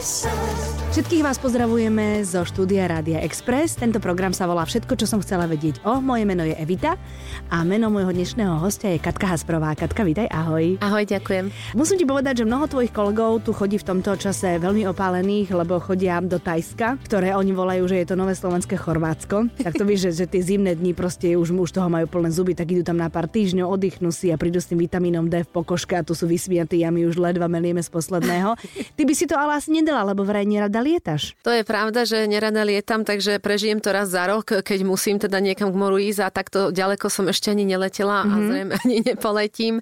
voices. Všetkých vás pozdravujeme zo štúdia Rádia Express. Tento program sa volá Všetko, čo som chcela vedieť o. Moje meno je Evita a meno môjho dnešného hostia je Katka Hasprová. Katka, vítaj, ahoj. Ahoj, ďakujem. Musím ti povedať, že mnoho tvojich kolegov tu chodí v tomto čase veľmi opálených, lebo chodia do Tajska, ktoré oni volajú, že je to nové slovenské Chorvátsko. Tak to víš, že, že tie zimné dni proste už, už toho majú plné zuby, tak idú tam na pár týždňov, oddychnú si a prídu s tým vitamínom D v pokoške a tu sú vysmiatí a my už ledva melieme z posledného. Ty by si to ale asi nedala, lebo vraj nerada lietaš. To je pravda, že nerada lietam, takže prežijem to raz za rok, keď musím teda niekam k moru ísť a takto ďaleko som ešte ani neletela mm-hmm. a mhm. zrejme ani nepoletím.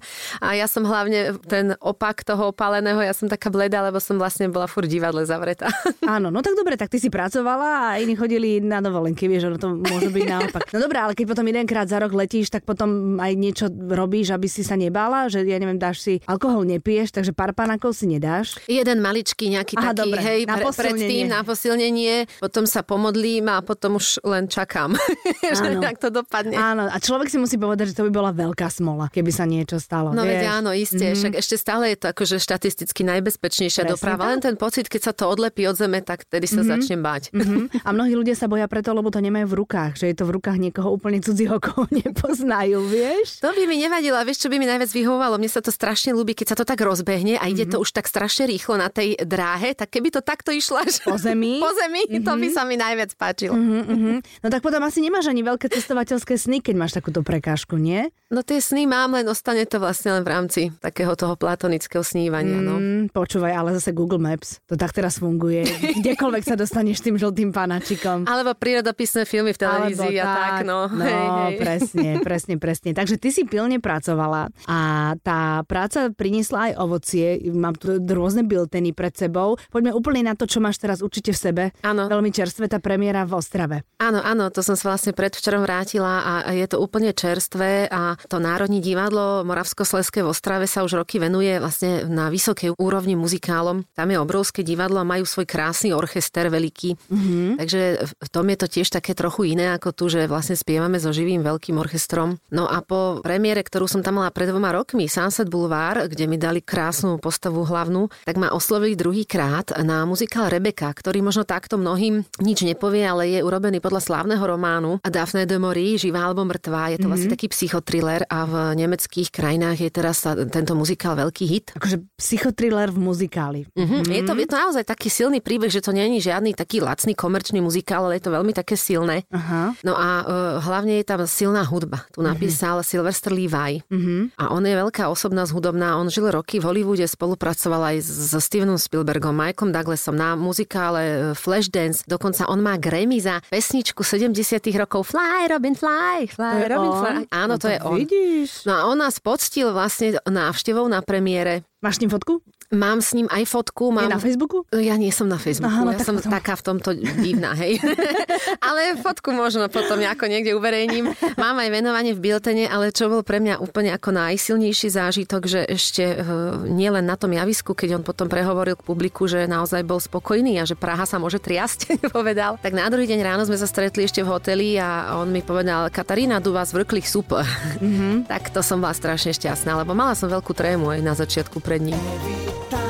A ja som hlavne ten opak toho opáleného, ja som taká bleda, lebo som vlastne bola furt divadle zavretá. Áno, no tak dobre, tak ty si pracovala a iní chodili na dovolenky, vieš, ono to môže byť naopak. No dobré, ale keď potom jedenkrát za rok letíš, tak potom aj niečo robíš, aby si sa nebala, že ja neviem, dáš si alkohol nepiješ, takže pár panakov si nedáš. Jeden maličký nejaký Aha, taký, dobre, hej, na pre, predtým na posilnenie, potom sa pomodlím a potom už len čakám, že tak to dopadne. Áno, a človek si musí povedať, že to by bola veľká smola, keby sa niečo stalo. No vieš? veď áno, isté, mm-hmm. však ešte stále je to akože štatisticky najbezpečnejšia Presne doprava, tak? len ten pocit, keď sa to odlepí od zeme, tak tedy sa mm-hmm. začne bať. Mm-hmm. A mnohí ľudia sa boja preto, lebo to nemajú v rukách, že je to v rukách niekoho úplne cudzieho, koho nepoznajú, vieš? To by mi nevadilo, a vieš, čo by mi najviac vyhovovalo? Mne sa to strašne ľúbi, keď sa to tak rozbehne a ide mm-hmm. to už tak strašne rýchlo na tej dráhe, tak keby to takto išlo až po zemi, po zemi mm-hmm. to by mhm. sa mi najviac páčilo. Mm-hmm, mm-hmm. No tak potom asi nemáš ani veľké cestovateľské sny, keď máš takúto prekážku, nie? No tie sny mám, len ostane to vlastne len v rámci takého toho platonického snívania. No. Mm, počúvaj, ale zase Google Maps, to tak teraz funguje. Kdekoľvek sa dostaneš tým žltým panačikom. Alebo prírodopisné filmy v televízii Alebo a tak, tak no. No, hej, hej. presne, presne, presne. Takže ty si pilne pracovala a tá práca priniesla aj ovocie. Mám tu rôzne bilteny pred sebou. Poďme úplne na to, čo máš teraz určite v sebe. Áno. Veľmi čerstvé, tá premiéra v Ostrave. Áno, áno, to som sa vlastne predvčerom vrátila a je to úplne čerstvé a to Národní divadlo Moravsko-Sleské v Ostrave sa už roky venuje vlastne na vysokej úrovni muzikálom. Tam je obrovské divadlo a majú svoj krásny orchester veľký. Mm-hmm. Takže v tom je to tiež také trochu iné ako tu, že vlastne spievame so živým veľkým orchestrom. No a po premiére, ktorú som tam mala pred dvoma rokmi, Sunset Boulevard, kde mi dali krásnu postavu hlavnú, tak ma oslovili druhýkrát na muzikál Rebeka, ktorý možno takto mnohým nič nepovie, ale je urobený podľa slávneho románu Daphne de Marie, živá alebo mŕtva. Je to mm-hmm. vlastne taký psychotriller a v nemeckých krajinách je teraz tento muzikál veľký hit. Akože psychotriller v muzikáli. Mm-hmm. Mm-hmm. Je, to, je to naozaj taký silný príbeh, že to nie je žiadny taký lacný komerčný muzikál, ale je to veľmi také silné. Aha. No a uh, hlavne je tam silná hudba. Tu mhm. napísal mm-hmm. Sylvester Levi. Mm-hmm. A on je veľká osobnosť hudobná. On žil roky v Hollywoode, spolupracoval aj so Stevenom Spielbergom, Michaelom Douglasom na muzikále e, Flashdance. Dokonca on má Grammy za pesničku 70 rokov Fly, Robin, Fly, Fly, Robin, on? Fly. Áno, no to, to je on. Vidíš. No a on nás poctil vlastne návštevou na premiére. Máš s ním fotku? Mám s ním aj fotku. Mám... Je na Facebooku? Ja nie som na Facebooku. Aha, no, ja tak som potom. taká v tomto divná, hej. ale fotku možno potom ako niekde uverejním. Mám aj venovanie v Biltene, ale čo bol pre mňa úplne ako najsilnejší zážitok, že ešte uh, nie len na tom javisku, keď on potom prehovoril k publiku, že naozaj bol spokojný a že Praha sa môže triasť, povedal. Tak na druhý deň ráno sme sa stretli ešte v hoteli a on mi povedal, Katarína, du vás vrklich sup. Mm-hmm. tak to som bola strašne šťastná, lebo mala som veľkú trému aj na začiatku pred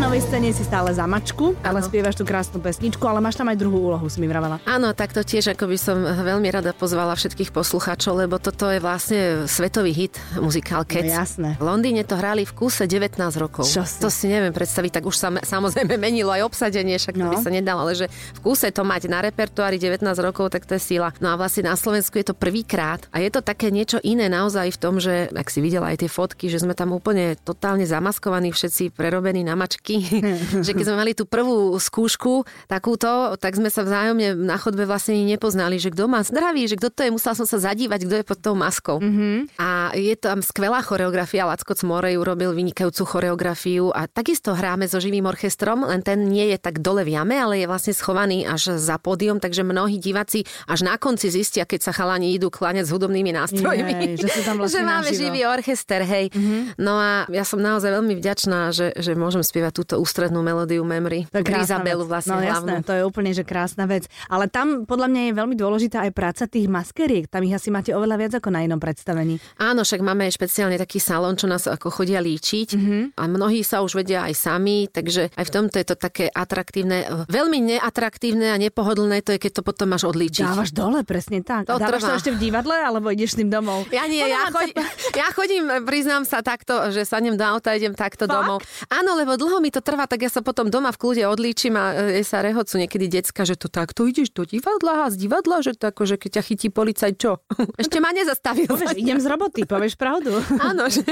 na novej scéne si stále za mačku, ale ano. spievaš tú krásnu pesničku, ale máš tam aj druhú úlohu, si mi vravela. Áno, tak to tiež ako by som veľmi rada pozvala všetkých poslucháčov, lebo toto je vlastne svetový hit muzikál Cats. No, jasné. V Londýne to hrali v kúse 19 rokov. Čo si? To si neviem predstaviť, tak už sa samozrejme menilo aj obsadenie, však no. to by sa nedalo, ale že v kúse to mať na repertoári 19 rokov, tak to je sila. No a vlastne na Slovensku je to prvýkrát a je to také niečo iné naozaj v tom, že ak si videla aj tie fotky, že sme tam úplne totálne zamaskovaní, všetci prerobení na mačky mačky, že keď sme mali tú prvú skúšku takúto, tak sme sa vzájomne na chodbe vlastne nepoznali, že kto má zdraví, že kto to je, musela som sa zadívať, kto je pod tou maskou. Mm-hmm. A je tam skvelá choreografia, Lacko Cmorej urobil vynikajúcu choreografiu a takisto hráme so živým orchestrom, len ten nie je tak dole v jame, ale je vlastne schovaný až za pódium, takže mnohí diváci až na konci zistia, keď sa chalani idú kláňať s hudobnými nástrojmi, Jej, že, tam vlastne že máme naživo. živý orchester, hej. Mm-hmm. No a ja som naozaj veľmi vďačná, že, že môžem spievať túto ústrednú melódiu Memory. Grisabelu vlastne no, hlavnú. jasné, to je úplne že krásna vec. Ale tam podľa mňa je veľmi dôležitá aj práca tých maskeriek. Tam ich asi máte oveľa viac ako na inom predstavení. Áno, však máme špeciálne taký salón, čo nás ako chodia líčiť. Mm-hmm. A mnohí sa už vedia aj sami, takže aj v tomto je to také atraktívne. Veľmi neatraktívne a nepohodlné to je, keď to potom máš odlíčiť. Dávaš dole, presne tak. To Dávaš trvá. to ešte v divadle, alebo ideš s tým domov? Ja nie, ja, chodím, ja chodím, priznám sa takto, že sadnem do auta, idem takto Fakt? domov. Áno, lebo dlho mi to trvá, tak ja sa potom doma v kľude odlíčim a e, sa rehocu niekedy decka, že to takto ideš do divadla a z divadla, že to ako, že keď ťa chytí policajt, čo? Ešte ma nezastavil. Povieš, idem z roboty, povieš pravdu. Áno, že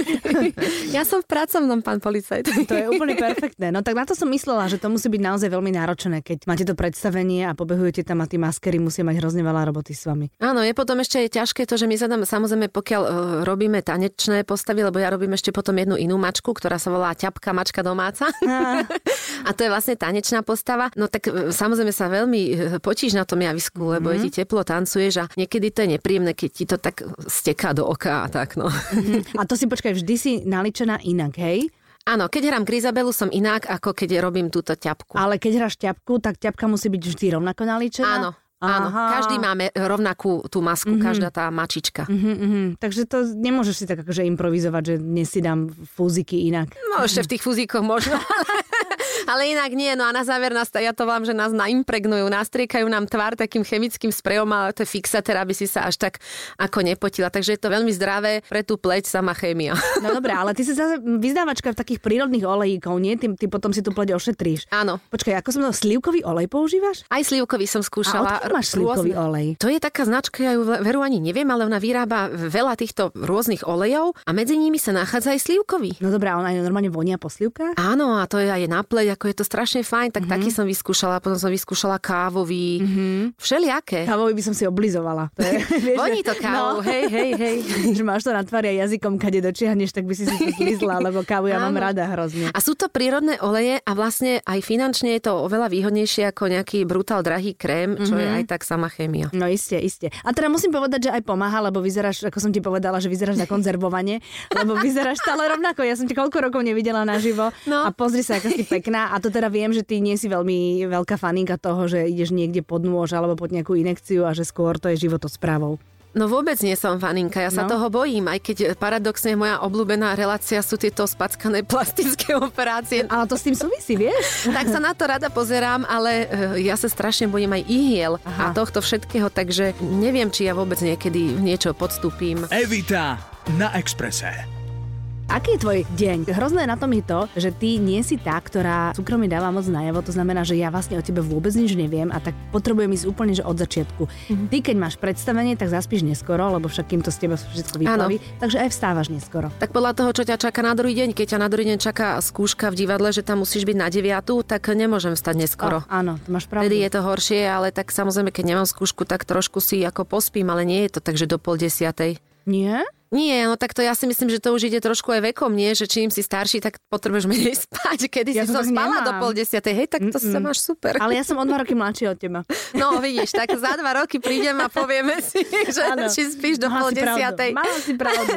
ja som v pracovnom, pán policajt. To je úplne perfektné. No tak na to som myslela, že to musí byť naozaj veľmi náročné, keď máte to predstavenie a pobehujete tam a tí maskery musia mať hrozne veľa roboty s vami. Áno, je potom ešte ťažké to, že my sa tam samozrejme, pokiaľ uh, robíme tanečné postavy, lebo ja robím ešte potom jednu inú mačku, ktorá sa volá ťapka mačka domáca. a to je vlastne tanečná postava. No tak uh, samozrejme sa veľmi uh, potíš na tom javisku, mm-hmm. lebo je ti teplo, tancuješ a niekedy to je nepríjemné, keď ti to tak steká do oka a tak, no. A to si počkaj, vždy si naličená inak, hej? Áno, keď hrám Grizabelu som inak, ako keď robím túto ťapku. Ale keď hráš ťapku, tak ťapka musí byť vždy rovnako naličená? Áno, Áno, Aha. každý máme rovnakú tú masku, mm-hmm. každá tá mačička. Mhm, mhm. Takže to nemôžeš si tak akože improvizovať, že dnes si dám fúziky inak. No ešte v tých fuzíkoch možno. Ale inak nie, no a na záver nás, ja to volám, že nás naimpregnujú, nastriekajú nám tvár takým chemickým sprejom, ale to je fixatér, aby si sa až tak ako nepotila. Takže je to veľmi zdravé pre tú pleť sama chémia. No dobré, ale ty si zase vyznávačka v takých prírodných olejíkov, nie? Ty, ty potom si tú pleť ošetríš. Áno. Počkaj, ako som to, slivkový olej používaš? Aj slivkový som A skúšala. odkiaľ máš slivkový rôzne. olej? To je taká značka, ja ju veru ani neviem, ale ona vyrába veľa týchto rôznych olejov a medzi nimi sa nachádza aj slivkový. No dobré, a ona je normálne vonia po slivkách? Áno, a to je aj na pleť, ako je to strašne fajn, Mhm. tak mm-hmm. taký som vyskúšala, potom som vyskúšala kávový, mm-hmm. všelijaké. Kávový by som si oblizovala. To je, vieš, Voní to kávu, hej, hej, hej. že máš to na tvári a jazykom, kade dočiahneš, tak by si si to zlizla, lebo kávu ja mám rada hrozne. A sú to prírodné oleje a vlastne aj finančne je to oveľa výhodnejšie ako nejaký brutál drahý krém, čo mm-hmm. je aj tak sama chémia. No iste, iste. A teda musím povedať, že aj pomáha, lebo vyzeráš, ako som ti povedala, že vyzeráš na konzervovanie, lebo vyzeráš stále rovnako. Ja som ťa koľko rokov nevidela naživo No. a pozri sa, aká si pekná. A to teda viem, že ty nie si veľmi veľká faninka toho, že ideš niekde pod nôž alebo pod nejakú inekciu a že skôr to je životosprávou. No vôbec nie som faninka, ja sa No. toho bojím, aj keď paradoxne moja obľúbená relácia sú tieto spackané plastické operácie. Ale to s tým súvisí, vieš? tak sa na to rada pozerám, ale eh, ja sa strašne bojím aj ihiel Aha. a tohto všetkého, takže neviem, či ja vôbec niekedy niečo podstúpim. Evita na Exprese. Aký je tvoj deň? Hrozné na tom je to, že ty nie si tá, ktorá súkromie dáva moc najavo, to znamená, že ja vlastne o tebe vôbec nič neviem a tak potrebujem ísť úplne že od začiatku. Mhm. Ty keď máš predstavenie, tak zaspíš neskoro, lebo však kým to z teba všetko vyplaví, takže aj vstávaš neskoro. Tak podľa toho, čo ťa čaká na druhý deň, keď ťa na druhý deň čaká skúška v divadle, že tam musíš byť na 9, tak nemôžem stať neskoro. O, áno, to máš pravdu. Vtedy je to horšie, ale tak samozrejme, keď nemám skúšku, tak trošku si ako pospím, ale nie je to tak, že do pol desiatej. Nie? Nie, no tak to ja si myslím, že to už ide trošku aj vekom, nie? Že čím si starší, tak potrebuješ menej spať. Kedy Ja si som spala nemám. do pol desiatej, hej, tak to sa máš super. Ale ja som o dva roky mladšia od teba. No vidíš, tak za dva roky prídem a povieme si, že Áno. či spíš do Mala pol si pravdu. desiatej. Mala si pravdu.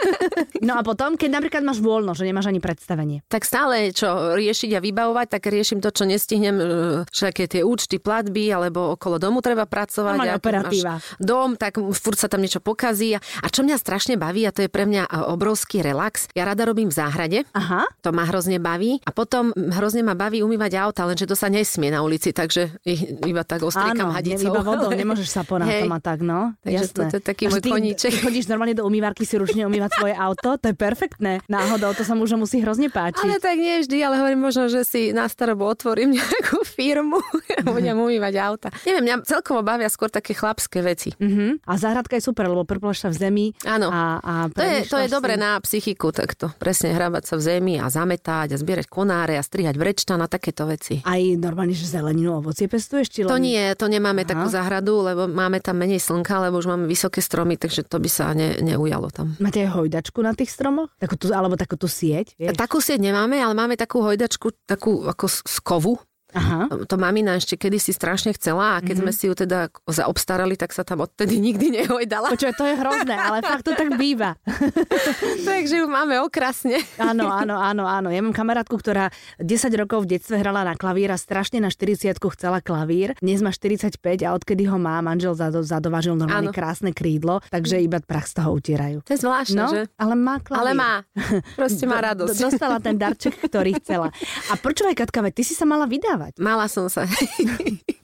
no a potom, keď napríklad máš voľno, že nemáš ani predstavenie. Tak stále, čo riešiť a vybavovať, tak riešim to, čo nestihnem, e, všaké tie účty, platby, alebo okolo domu treba pracovať. Normálne a operatíva. dom, tak furt sa tam niečo pokazí. A a čo mňa strašne baví, a to je pre mňa e, obrovský relax, ja rada robím v záhrade, Aha. to ma hrozne baví. A potom hrozne ma baví umývať auta, lenže to sa nesmie na ulici, takže ich iba tak ostriekam Áno, hadicou. iba vodou, nemôžeš sa po Hej. tom a tak, no. Takže Jasné. toto je taký Takže môj ty koníček. chodíš normálne do umývarky si ručne umývať svoje auto, to je perfektné. Náhodou, to sa mužom musí hrozne páčiť. Ale tak nie vždy, ale hovorím možno, že si na starobu otvorím nejakú firmu a budem umývať auta. Neviem, mňa celkovo bavia skôr také chlapské veci. Uh-huh. A záhradka je super, lebo prpleš sa v zemi. Áno. A, a To je, to je dobre na psychiku, takto. Presne hrabať sa v zemi a zametať a zbierať konáre a strihať vrečta na takéto veci. Aj normálne, že zeleninu, ovocie pestuješ? Či len... To nie, to nemáme Aha. takú záhradu, lebo máme tam menej slnka, lebo už máme vysoké stromy, takže to by sa ne, neujalo tam. Máte aj hojdačku na tých stromoch? Takú tú, alebo takú tú sieť? Vieš? Takú sieť nemáme, ale máme takú hojdačku, takú ako z z kovu, Aha. To mamina ešte kedysi strašne chcela a keď mm-hmm. sme si ju teda zaobstarali, tak sa tam odtedy nikdy nehojdala. Počuaj, to je hrozné, ale fakt to tak býva. Takže ju máme okrasne. áno, áno, áno, áno. Ja mám kamarátku, ktorá 10 rokov v detstve hrala na klavír a strašne na 40 chcela klavír. Dnes má 45 a odkedy ho má, manžel zadovažil normálne áno. krásne krídlo, takže iba prach z toho utierajú. To je zvláštne, no, že? ale má klavír. Ale má. Proste má radosť. Dostala ten darček, ktorý chcela. A počúvaj, Katka, ty si sa mala vydávať. Mala som sa.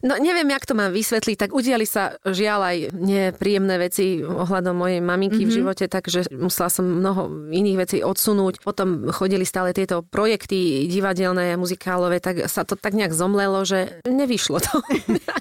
No neviem, jak to mám vysvetliť, tak udiali sa žiaľ aj nepríjemné veci ohľadom mojej maminky mm-hmm. v mhm. živote, takže musela som mnoho iných vecí odsunúť. Potom chodili stále tieto projekty divadelné, muzikálové, tak sa to tak nejak zomlelo, že nevyšlo to.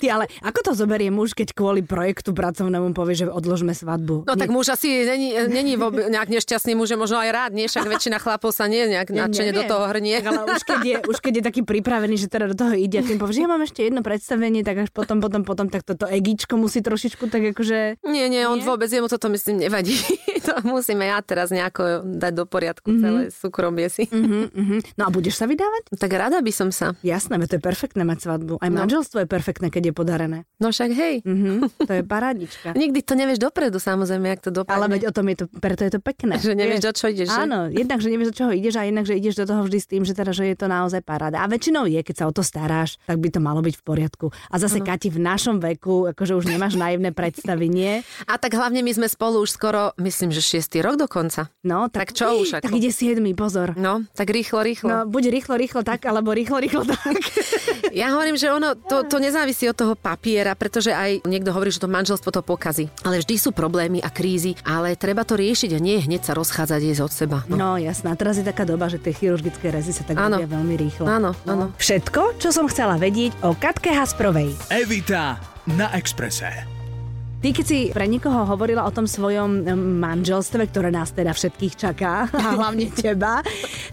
Ty, ale ako to zoberie muž, keď kvôli projektu pracovnému povie, že odložme svadbu? No tak muž asi není, není nejak nešťastný muž, možno aj rád, nie? Však väčšina chlapov sa nie nejak nadšene do toho hrnie. Ale už keď, je, už keď je taký pripravený, že teda do toho ide, tým povie, že ja mám ešte jedno predstavenie, tak až potom, potom, potom, tak toto egičko musí trošičku tak akože... Nie, nie, on nie? vôbec, jemu toto myslím nevadí. to musíme ja teraz nejako dať do poriadku mm-hmm. celé súkromie si. Mm-hmm, mm-hmm. No a budeš sa vydávať? Tak rada by som sa. Jasné, to je perfektné mať svadbu. Aj no. manželstvo je perfektné, keď je podarené. No však hej. Mm-hmm, to je parádička. Nikdy to nevieš dopredu, samozrejme, jak to dopadne. Ale veď o tom je to, preto je to pekné. Že nevieš, do čo ideš. Že? Áno, jednak, že nevieš, do čoho ideš a jednak, že ideš do toho vždy s tým, že teda, že je to naozaj paráda. A väčšinou je, keď sa o to staráš, tak by to malo byť v poriadku. A zase, ano. Kati, v našom veku, akože už nemáš naivné predstavenie. A tak hlavne my sme spolu už skoro, myslím, že 6 rok dokonca. No, tak, tak čo už? Ako? Tak ide 7, pozor. No, tak rýchlo, rýchlo. No, buď rýchlo, rýchlo tak, alebo rýchlo, rýchlo tak. ja hovorím, že ono, to, to nezávisí od toho papiera, pretože aj niekto hovorí, že to manželstvo to pokazí. Ale vždy sú problémy a krízy, ale treba to riešiť a nie hneď sa rozchádzať jesť od seba. No, no jasná. Teraz je taká doba, že tie chirurgické rezy sa tak robia veľmi rýchlo. Áno, áno. No. Všetko, čo som chcela vedieť o Katke Hasprovej. Evita na Exprese. Ty, keď si pre niekoho hovorila o tom svojom manželstve, ktoré nás teda všetkých čaká, a hlavne teba,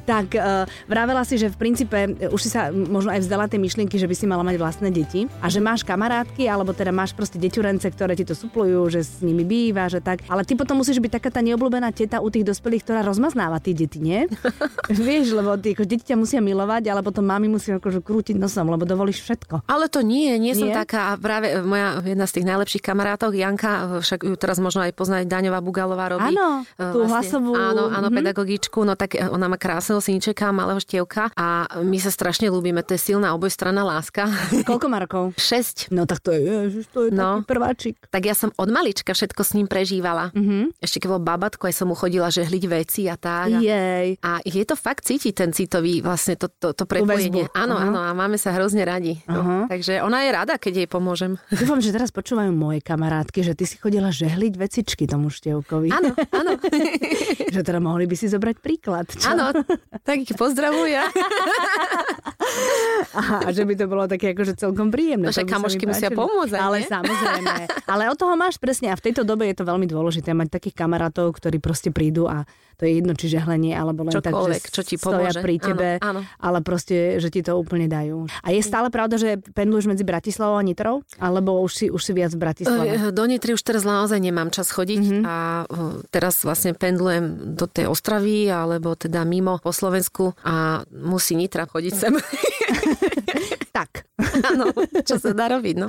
tak uh, vravela si, že v princípe e, už si sa možno aj vzdala tie myšlienky, že by si mala mať vlastné deti a že máš kamarátky, alebo teda máš proste deťurence, ktoré ti to suplujú, že s nimi býva, že tak. Ale ty potom musíš byť taká tá neobľúbená teta u tých dospelých, ktorá rozmaznáva tie deti, nie? Vieš, lebo tí, ako, deti ťa musia milovať, ale potom mami musí akože krútiť nosom, lebo dovolíš všetko. Ale to nie, nie, nie? som taká. Práve moja jedna z tých najlepších kamarátov Janka, však ju teraz možno aj poznať, Daňová Bugalová robí. Áno, e, tú vlastne, hlasovú. Áno, áno, mm-hmm. pedagogičku, no tak e, ona má krásneho synčeka, malého štievka a my sa strašne ľúbime, to je silná obojstranná láska. Koľko má rokov? Šesť. No tak to je, ježiš, to je no. taký prváčik. Tak ja som od malička všetko s ním prežívala. Mm-hmm. Ešte keď bol babatko, aj som mu chodila žehliť veci a tak. Jej. A je to fakt cítiť ten citový vlastne to, to, to prepojenie. Áno, áno, a máme sa hrozne radi. No. Takže ona je rada, keď jej pomôžem. Dúfam, že teraz počúvajú moje kamarátky, že ty si chodila žehliť vecičky tomu števkovi. Áno, áno. že teda mohli by si zobrať príklad. Čo? Áno, tak ich pozdravujem. Aha, že by to bolo také akože celkom príjemné. No, že kamošky musia pomôcť. Ale nie? samozrejme. Ale od toho máš presne a v tejto dobe je to veľmi dôležité mať takých kamarátov, ktorí proste prídu a to je jedno, či žehlenie, alebo len Čokoľvek, tak, že čo ti pomôže. stoja pri tebe, áno, áno. ale proste, že ti to úplne dajú. A je stále pravda, že pendluješ medzi Bratislavou a Nitrou? Alebo už si, už si viac v Bratislave? Do Nitry už teraz naozaj nemám čas chodiť mm-hmm. a teraz vlastne pendlujem do tej Ostravy alebo teda mimo po Slovensku a musí Nitra chodiť sem. tak. Áno, čo sa dá robiť, no.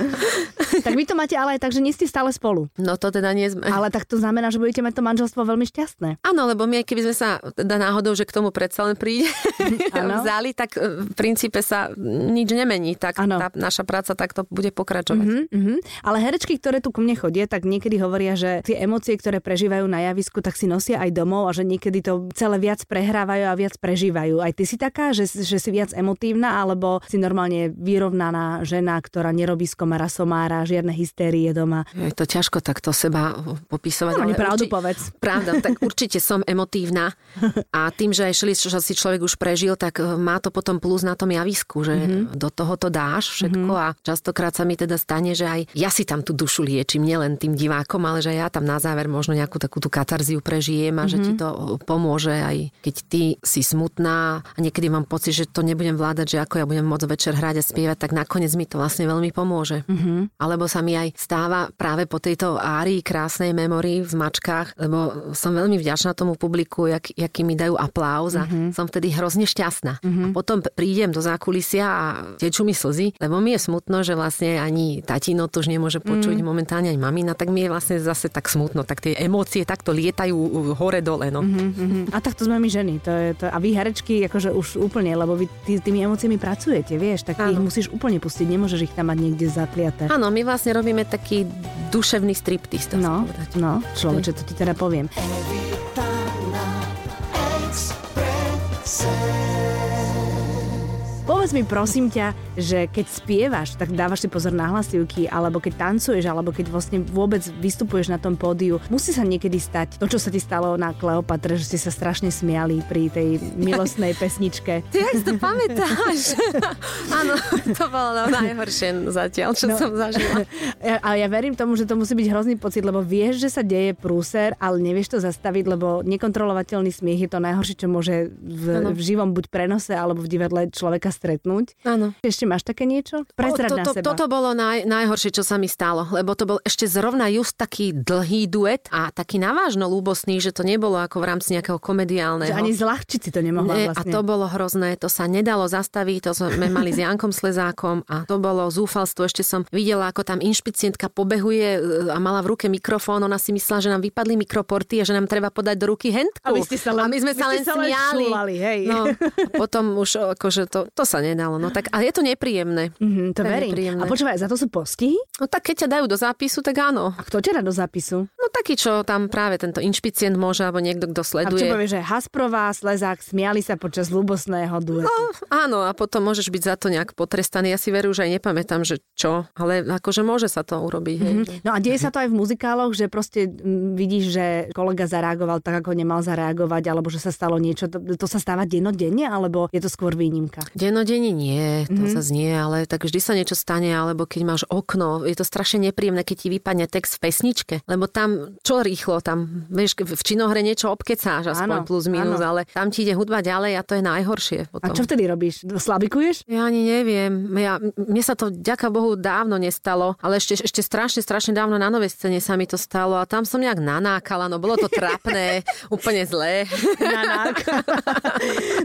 tak vy to máte ale aj tak, že nie ste stále spolu. No to teda nie sme. Ale tak to znamená, že budete mať to manželstvo veľmi šťastné. Áno, lebo my, keby sme sa teda náhodou, že k tomu predsa len príde, vzali, tak e, v princípe sa nič nemení. Tak ano. tá naša práca takto bude pokračovať. Uh-huh, uh-huh. Ale herečky, ktoré tu ku mne chodia, tak niekedy hovoria, že tie emócie, ktoré prežívajú na javisku, tak si nosia aj domov a že niekedy to celé viac prehrávajú a viac prežívajú. Aj ty si taká, že, že si viac emotívna, alebo si normálne vyrovnaná žena, ktorá nerobí z komara somára, žiadne hystérie doma. Je to ťažko takto seba popisovať. No, ale pravdu urči... povedz. Pravda, tak určite som emotívna a tým, že aj šli, čo si človek už prežil, tak e, má to potom plus na tom javisku, že mm-hmm. do toho to dáš všetko mm-hmm. a častokrát sa mi teda stane, že aj ja si tam tú dušu liečím, nielen tým divákom, ale že ja tam na záver možno nejakú takú tú katarziu prežijem a mm-hmm. že ti mhm. to pomôže aj keď ty si smutná a niekedy mám pocit, že to nebudem vládať že ako ja budem môcť večer hrať a spievať, tak nakoniec mi to vlastne veľmi pomôže. Uh-huh. Alebo sa mi aj stáva práve po tejto árii krásnej memory v mačkách, lebo som veľmi vďačná tomu publiku, jak, jaký mi dajú aplauz a uh-huh. som vtedy hrozne šťastná. Uh-huh. A potom prídem do zákulisia a tečú mi slzy, lebo mi je smutno, že vlastne ani tatino to už nemôže počuť, uh-huh. momentálne ani mamina, tak mi je vlastne zase tak smutno, tak tie emócie takto lietajú hore-dole. No. Uh-huh, uh-huh. A takto sme my ženy. To je to. A vy herečky, akože už úplne, lebo vy tý, tými emóciami pracujete, vieš, tak ty ich musíš úplne pustiť, nemôžeš ich tam mať niekde zakliaté. Áno, my vlastne robíme taký duševný striptease. No, no, človeče, to ti teda poviem. Povedz mi prosím ťa, že keď spievaš, tak dávaš si pozor na hlasivky, alebo keď tancuješ, alebo keď vlastne vôbec vystupuješ na tom pódiu. Musí sa niekedy stať to, čo sa ti stalo na Kleopatre, že ste sa strašne smiali pri tej milostnej pesničke. Ty si to pamätáš? Áno, to bolo najhoršie zatiaľ, čo no, som zažila. A ja verím tomu, že to musí byť hrozný pocit, lebo vieš, že sa deje prúser, ale nevieš to zastaviť, lebo nekontrolovateľný smiech je to najhoršie, čo môže v, v živom buď prenose alebo v divadle človeka stretnúť. Áno. Ešte máš také niečo? Prezrad to, to, na seba. Toto bolo naj, najhoršie, čo sa mi stalo, lebo to bol ešte zrovna just taký dlhý duet a taký navážno lúbosný, že to nebolo ako v rámci nejakého komediálneho. Že ani zľahčiť si to nemohla Nie, vlastne. A to bolo hrozné, to sa nedalo zastaviť, to sme mali s Jankom Slezákom a to bolo zúfalstvo. Ešte som videla, ako tam inšpicientka pobehuje e, a mala v ruke mikrofón, ona si myslela, že nám vypadli mikroporty a že nám treba podať do ruky hentku. A, ste sa len, a my sme sa len smiali. Šúvali, hej. No, potom už akože to, to sa nedalo. No tak, ale je to nepríjemné. Mm-hmm, to, to verím. Nepríjemné. A počúvaj, za to sú postihy? No tak keď ťa dajú do zápisu, tak áno. A kto ťa dá do zápisu? No taký, čo tam práve tento inšpicient môže, alebo niekto, kto sleduje. A čo povie, že Hasprová, Slezák smiali sa počas ľubosného duetu. No, áno, a potom môžeš byť za to nejak potrestaný. Ja si veru, že aj nepamätám, že čo, ale akože môže sa to urobiť. Mm-hmm. No a deje sa to aj v muzikáloch, že proste vidíš, že kolega zareagoval tak, ako nemal zareagovať, alebo že sa stalo niečo. To, to sa stáva dennodenne, alebo je to skôr výnimka? Dennodenne nie, to mm-hmm. sa znie, ale tak vždy sa niečo stane, alebo keď máš okno, je to strašne nepríjemné, keď ti vypadne text v pesničke, lebo tam čo rýchlo, tam vieš, v činohre niečo obkecáš, aspoň áno, plus minus, áno. ale tam ti ide hudba ďalej a to je najhoršie. Potom. A čo vtedy robíš? Slabikuješ? Ja ani neviem. Ja, mne sa to, ďaká Bohu, dávno nestalo, ale ešte, ešte strašne, strašne dávno na novej scéne sa mi to stalo a tam som nejak nanákala, no bolo to trapné, úplne zlé.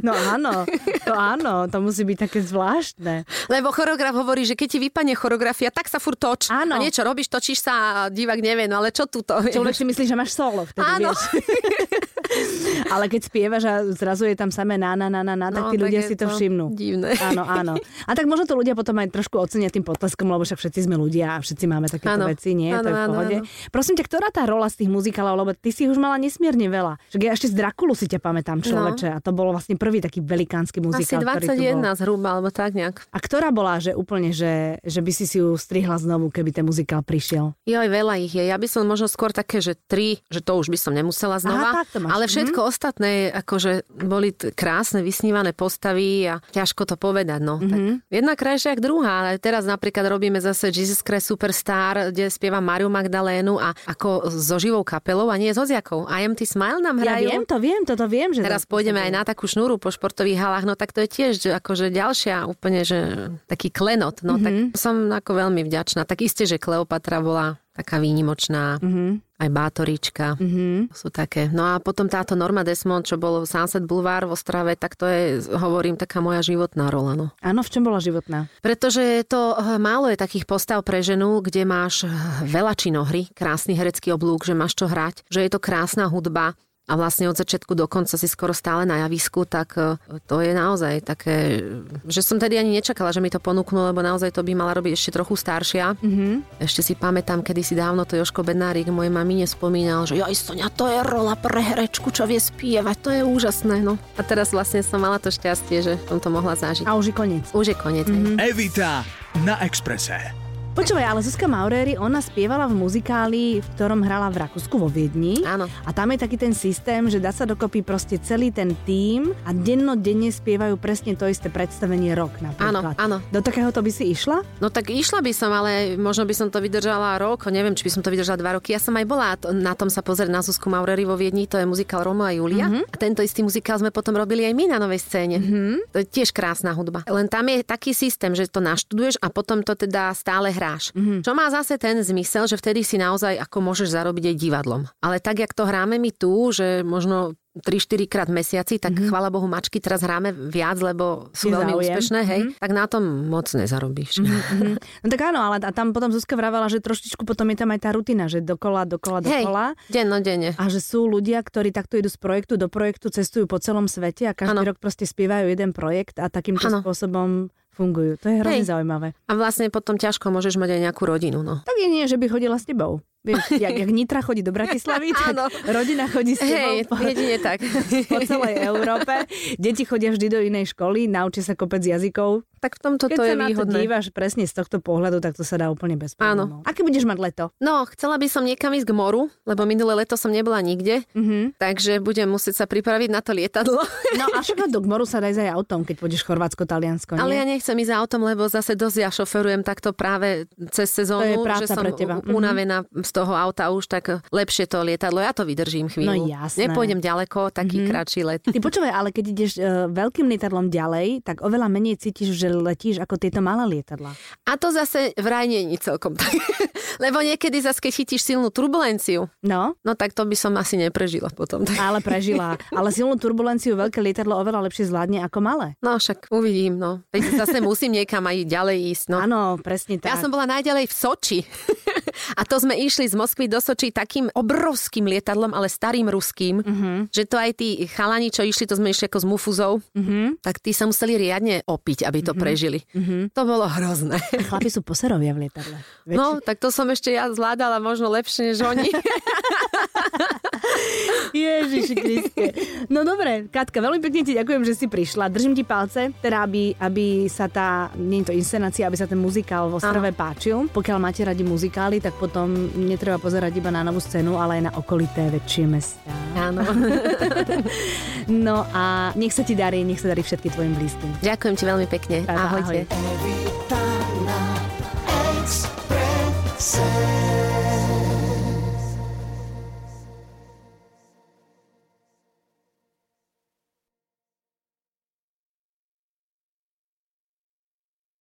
no áno, to áno, to musí byť také zvláštne. Lebo choreograf hovorí, že keď ti vypadne choreografia, tak sa furt toč. Áno. A niečo robíš, točíš sa a divák nevie, no ale čo tu to? Človek si myslí, že máš solo vtedy, Áno. vieš. Ale keď spievaš a zrazu je tam samé na, na, na, na, na tak tí no, ľudia si to, to všimnú. Divné. Áno, áno. A tak možno to ľudia potom aj trošku ocenia tým potleskom, lebo však všetci sme ľudia a všetci máme takéto áno. veci, nie? Áno, to je v pohode. Áno, áno. Prosím ťa, ktorá tá rola z tých muzikálov, lebo ty si už mala nesmierne veľa. Však ja ešte z Drakulu si ťa pamätám, človeče. No. A to bolo vlastne prvý taký velikánsky muzikál. Asi 21 zhruba, alebo tak nejak. A ktorá bola, že úplne, že, že by si si ju strihla znovu, keby ten muzikál prišiel? Jo, aj veľa ich je. Ja by som možno skôr také, že tri, že to už by som nemusela znova. Aha, ale všetko mm-hmm. ostatné, akože boli t- krásne, vysnívané postavy a ťažko to povedať. No. Mm-hmm. Tak jedna krajšia ako druhá, ale teraz napríklad robíme zase Jesus Christ Superstar, kde spieva Mariu Magdalénu a ako so živou kapelou a nie s hoziakou. I am Smile nám hrajú. Ja viem to, viem, toto viem. Že teraz pôjdeme aj na takú šnúru po športových halách, no tak to je tiež že akože ďalšia úplne, že taký klenot. No mm-hmm. tak som ako veľmi vďačná. Tak isté, že Kleopatra bola taká výnimočná, mm-hmm. aj Bátorička, mm-hmm. sú také. No a potom táto Norma Desmond, čo bolo Sunset Boulevard v Ostrave, tak to je, hovorím, taká moja životná rola. No. Áno, v čom bola životná? Pretože to eh, málo je takých postav pre ženu, kde máš eh, veľa činohry, krásny herecký oblúk, že máš čo hrať, že je to krásna hudba, a vlastne od začiatku do konca si skoro stále na javisku, tak e, to je naozaj také, že som tedy ani nečakala, že mi to ponúknú, lebo naozaj to by mala robiť ešte trochu staršia. Mm-hmm. Ešte si pamätám, kedy si dávno to Joško Bednárik mojej mami nespomínal, že joj Sonia, to je rola pre herečku, čo vie spievať, to je úžasné. No. A teraz vlastne som mala to šťastie, že som to mohla zažiť. A už je koniec. Už je koniec. Mm-hmm. Evita na Exprese. Počúvaj, ale Zuzka Maureri, ona spievala v muzikáli, v ktorom hrala v Rakúsku vo Viedni. Áno. A tam je taký ten systém, že dá sa dokopy proste celý ten tím a dennodenne spievajú presne to isté predstavenie rok napríklad. Áno, áno. Do takéhoto by si išla? No tak išla by som, ale možno by som to vydržala rok, neviem, či by som to vydržala dva roky. Ja som aj bola na tom sa pozrieť na Zuzku Maureri vo Viedni, to je muzikál Romo a Julia. Mm-hmm. A tento istý muzikál sme potom robili aj my na novej scéne. Mm-hmm. To je tiež krásna hudba. Len tam je taký systém, že to naštuduješ a potom to teda stále hráš. Mm-hmm. Čo má zase ten zmysel, že vtedy si naozaj ako môžeš zarobiť aj divadlom. Ale tak, jak to hráme my tu, že možno 3-4 krát mesiaci, tak mm-hmm. chvála Bohu, mačky teraz hráme viac, lebo sú Je veľmi záujem. úspešné, hej, mm-hmm. tak na tom moc nezarobíš. Mm-hmm. No tak áno, ale a tam potom Zuzka vravela, že trošičku potom je tam aj tá rutina, že dokola, dokola, dokola. Hej, denne. A že sú ľudia, ktorí takto idú z projektu do projektu, cestujú po celom svete a každý ano. rok proste spievajú jeden projekt a takýmto ano. spôsobom fungujú. To je hrozne zaujímavé. A vlastne potom ťažko môžeš mať aj nejakú rodinu. No. Tak je nie, že by chodila s tebou. Vieš, jak, jak Nitra chodí do Bratislavy, tak rodina chodí s tebou Hej, po, jedine tak. po celej Európe. Deti chodia vždy do inej školy, naučia sa kopec jazykov. Tak v tomto Keď to je výhodné. Keď dívaš presne z tohto pohľadu, tak to sa dá úplne bez problémov. Aké budeš mať leto? No, chcela by som niekam ísť k moru, lebo minulé leto som nebola nikde, mm-hmm. takže budem musieť sa pripraviť na to lietadlo. No a však do moru sa daj aj autom, keď pôjdeš Chorvátsko, Taliansko. Nie? Ale ja nechcem ísť autom, lebo zase dosť ja šoferujem takto práve cez sezónu, to je práca že som pre teba. Mhm. unavená mm-hmm. z toho auta už tak lepšie to lietadlo. Ja to vydržím chvíľu. No jasné. Nepôjdem ďaleko, taký mm-hmm. kratší let. Ty počúvaj, ale keď ideš uh, veľkým lietadlom ďalej, tak oveľa menej cítiš, že letíš ako tieto malé lietadla. A to zase vraj nie celkom tak. Lebo niekedy zase, keď chytíš silnú turbulenciu, no? no tak to by som asi neprežila potom. Ale prežila. Ale silnú turbulenciu veľké lietadlo oveľa lepšie zvládne ako malé. No však uvidím, no. Teď zase musím niekam aj ďalej ísť. No. Áno, presne tak. Ja som bola najďalej v Soči. A to sme išli z Moskvy do Soči takým obrovským lietadlom, ale starým ruským, uh-huh. že to aj tí chalani, čo išli, to sme išli ako s mufuzou, uh-huh. tak tí sa museli riadne opiť, aby to uh-huh. prežili. Uh-huh. To bolo hrozné. A chlapi sú poserovia v lietadle. Väčši... No, tak to som ešte ja zvládala možno lepšie než oni. Ježiši Kriste. No dobre, Katka, veľmi pekne ti ďakujem, že si prišla. Držím ti palce, teda aby, aby sa tá, nie je to inscenácia, aby sa ten muzikál vo Ostrave páčil. Pokiaľ máte radi muzikály, tak potom netreba pozerať iba na novú scénu, ale aj na okolité väčšie mesta. Áno. no a nech sa ti darí, nech sa darí všetky tvojim blízkym. Ďakujem ti veľmi pekne. Ahojte. Ahoj. Thank you.